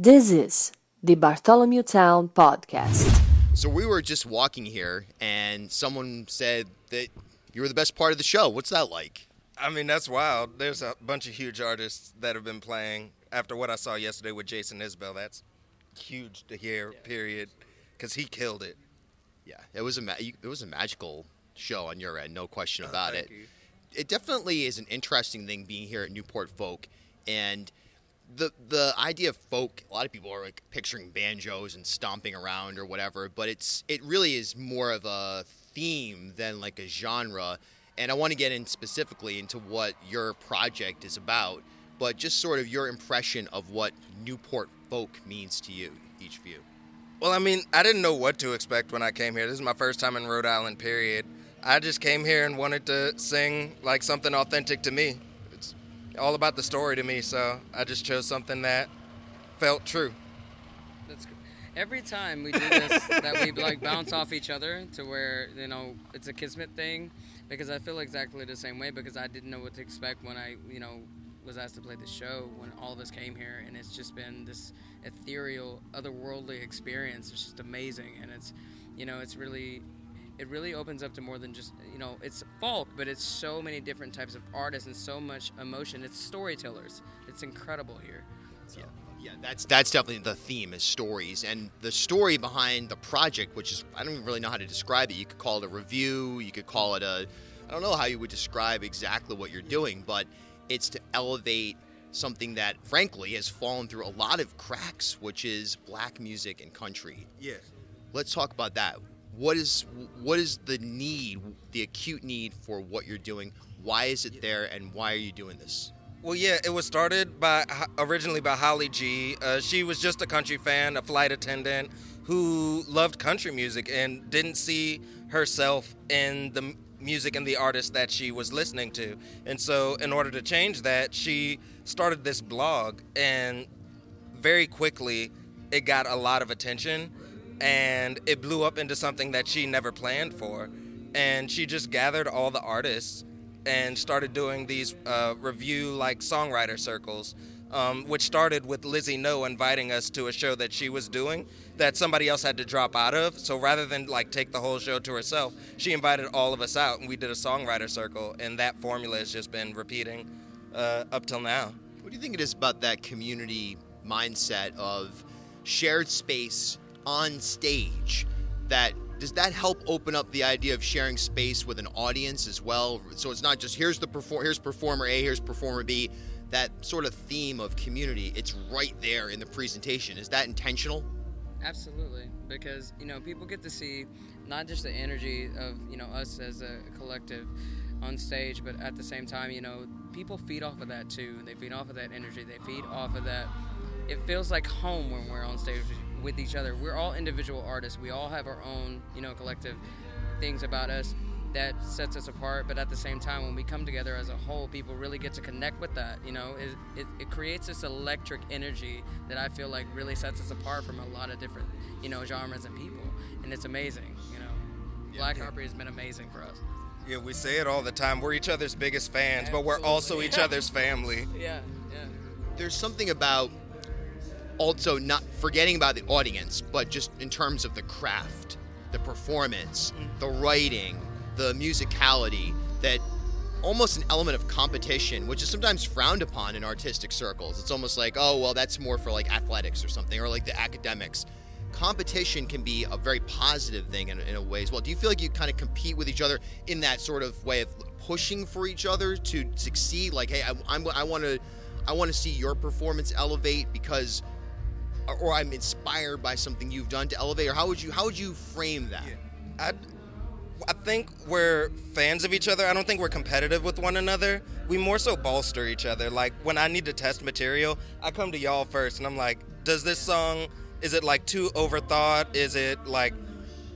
This is the Bartholomew Town Podcast. So we were just walking here, and someone said that you were the best part of the show. What's that like? I mean, that's wild. There's a bunch of huge artists that have been playing. After what I saw yesterday with Jason Isbell, that's huge to hear. Period, because he killed it. Yeah, it was a ma- it was a magical show on your end, no question oh, about thank it. you. It definitely is an interesting thing being here at Newport Folk, and the the idea of folk. A lot of people are like picturing banjos and stomping around or whatever, but it's it really is more of a theme than like a genre. And I want to get in specifically into what your project is about, but just sort of your impression of what Newport Folk means to you, each of you. Well, I mean, I didn't know what to expect when I came here. This is my first time in Rhode Island, period. I just came here and wanted to sing like something authentic to me. All about the story to me, so I just chose something that felt true. That's good. Every time we do this, that we like bounce off each other to where you know it's a kismet thing, because I feel exactly the same way because I didn't know what to expect when I you know was asked to play the show when all of us came here, and it's just been this ethereal, otherworldly experience. It's just amazing, and it's you know it's really it really opens up to more than just you know it's folk but it's so many different types of artists and so much emotion it's storytellers it's incredible here Yeah, yeah, that's that's definitely the theme is stories, and the story behind the project, which is I don't even really know how to describe it. You could call it a revue, you could call it a, I don't know how you would describe exactly what you're doing, but it's to elevate something that frankly has fallen through a lot of cracks, which is black music and country. Yes. Let's talk about that. What is what is the need, the acute need for what you're doing? Why is it there, and why are you doing this? Well, yeah, it was started by originally by Holly G. Uh, she was just a country fan, a flight attendant who loved country music and didn't see herself in the music and the artists that she was listening to. And so, in order to change that, she started this blog, and very quickly, it got a lot of attention, and it blew up into something that she never planned for. And she just gathered all the artists and started doing these uh, review like songwriter circles, um, which started with Lizzie No inviting us to a show that she was doing that somebody else had to drop out of. So rather than like take the whole show to herself, she invited all of us out and we did a songwriter circle, and that formula has just been repeating uh, up till now. What do you think it is about that community mindset of shared space on stage that does that help open up the idea of sharing space with an audience as well so it's not just here's the perform here's performer A here's performer B that sort of theme of community it's right there in the presentation is that intentional Absolutely, because you know people get to see not just the energy of you know us as a collective on stage, but at the same time, you know, people feed off of that too. They feed off of that energy. They feed off of that. It feels like home when we're on stage with each other. We're all individual artists. We all have our own you know collective things about us that sets us apart. But at the same time, when we come together as a whole, people really get to connect with that. You know, it, it, it creates this electric energy that I feel like really sets us apart from a lot of different, you know, genres and people. And it's amazing. You know, Black Opry has been amazing for us. Yeah, we say it all the time. We're each other's biggest fans, but we're also Absolutely. each other's family. Yeah, yeah. there's something about also not forgetting about the audience, but just in terms of the craft, the performance, mm. the writing, the musicality, that almost an element of competition, which is sometimes frowned upon in artistic circles. It's almost like, oh, well, that's more for like athletics or something, or like the academics. Competition can be a very positive thing in, in a way as well. Do you feel like you kind of compete with each other in that sort of way of pushing for each other to succeed? Like, hey, I, I'm, I want to, I want to see your performance elevate because, or I'm inspired by something you've done to elevate. Or how would you, how would you frame that? I, I think we're fans of each other. I don't think we're competitive with one another. We more so bolster each other. Like when I need to test material, I come to y'all first and I'm like, does this song, is it like too overthought? Is it like,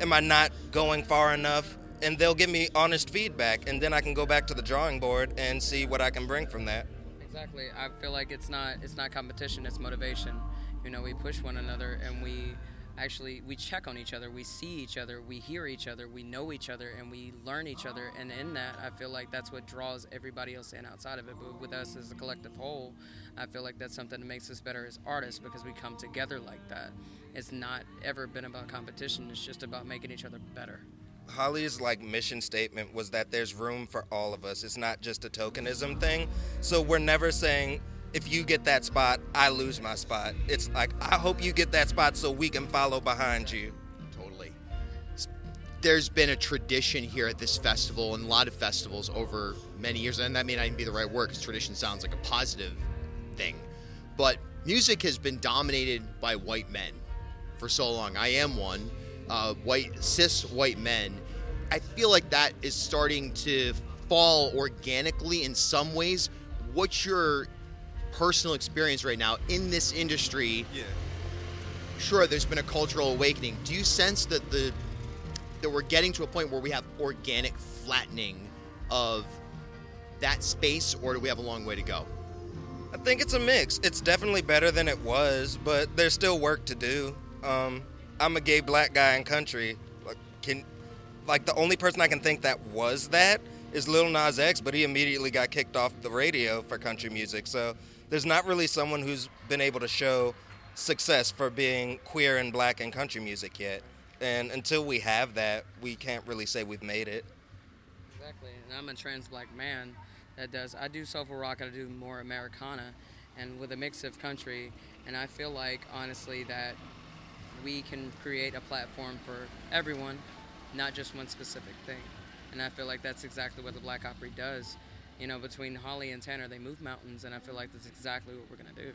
am I not going far enough? And they'll give me honest feedback and then I can go back to the drawing board and see what I can bring from that. Exactly. I feel like it's not it's not competition. It's motivation. You know, we push one another and we actually we check on each other, we see each other, we hear each other, we know each other, and we learn each other. And in that, I feel like that's what draws everybody else in outside of it. But with us as a collective whole, I feel like that's something that makes us better as artists because we come together like that. It's not ever been about competition. It's just about making each other better. Holly's like mission statement was that there's room for all of us. It's not just a tokenism thing. So we're never saying if you get that spot, I lose my spot. It's like I hope you get that spot so we can follow behind you. Totally. There's been a tradition here at this festival and a lot of festivals over many years, and that may not even be the right word because tradition sounds like a positive thing. But music has been dominated by white men for so long. I am one. Uh, white cis white men. I feel like that is starting to fall organically in some ways. What's your personal experience right now in this industry? Yeah. Sure, there's been a cultural awakening. Do you sense that the that we're getting to a point where we have organic flattening of that space, or do we have a long way to go? I think it's a mix. It's definitely better than it was, but there's still work to do. Um, I'm a gay black guy in country. Like, can like the only person I can think that was that is Lil Nas X, but he immediately got kicked off the radio for country music. So there's not really someone who's been able to show success for being queer and black in country music yet. And until we have that, we can't really say we've made it. Exactly. And I'm a trans black man that does, I do soulful rock, I do more Americana, and with a mix of country. And I feel like, honestly, that we can create a platform for everyone, not just one specific thing. And I feel like that's exactly what the Black Opry does. You know, between Holly and Tanner, they move mountains, and I feel like that's exactly what we're going to do.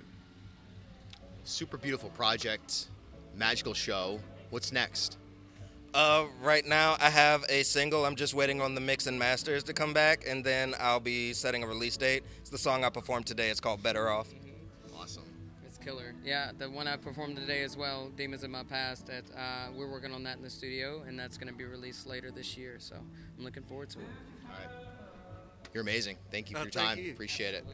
Super beautiful project, magical show. What's next? Uh, right now, I have a single. I'm just waiting on the mix and masters to come back, and then I'll be setting a release date. It's the song I performed today. It's called Better Off. Awesome. It's killer. Yeah, the one I performed today as well, Demons of My Past. That uh, we're working on that in the studio, and that's going to be released later this year. So I'm looking forward to it. All right. You're amazing. Thank you for your time. you. Appreciate it.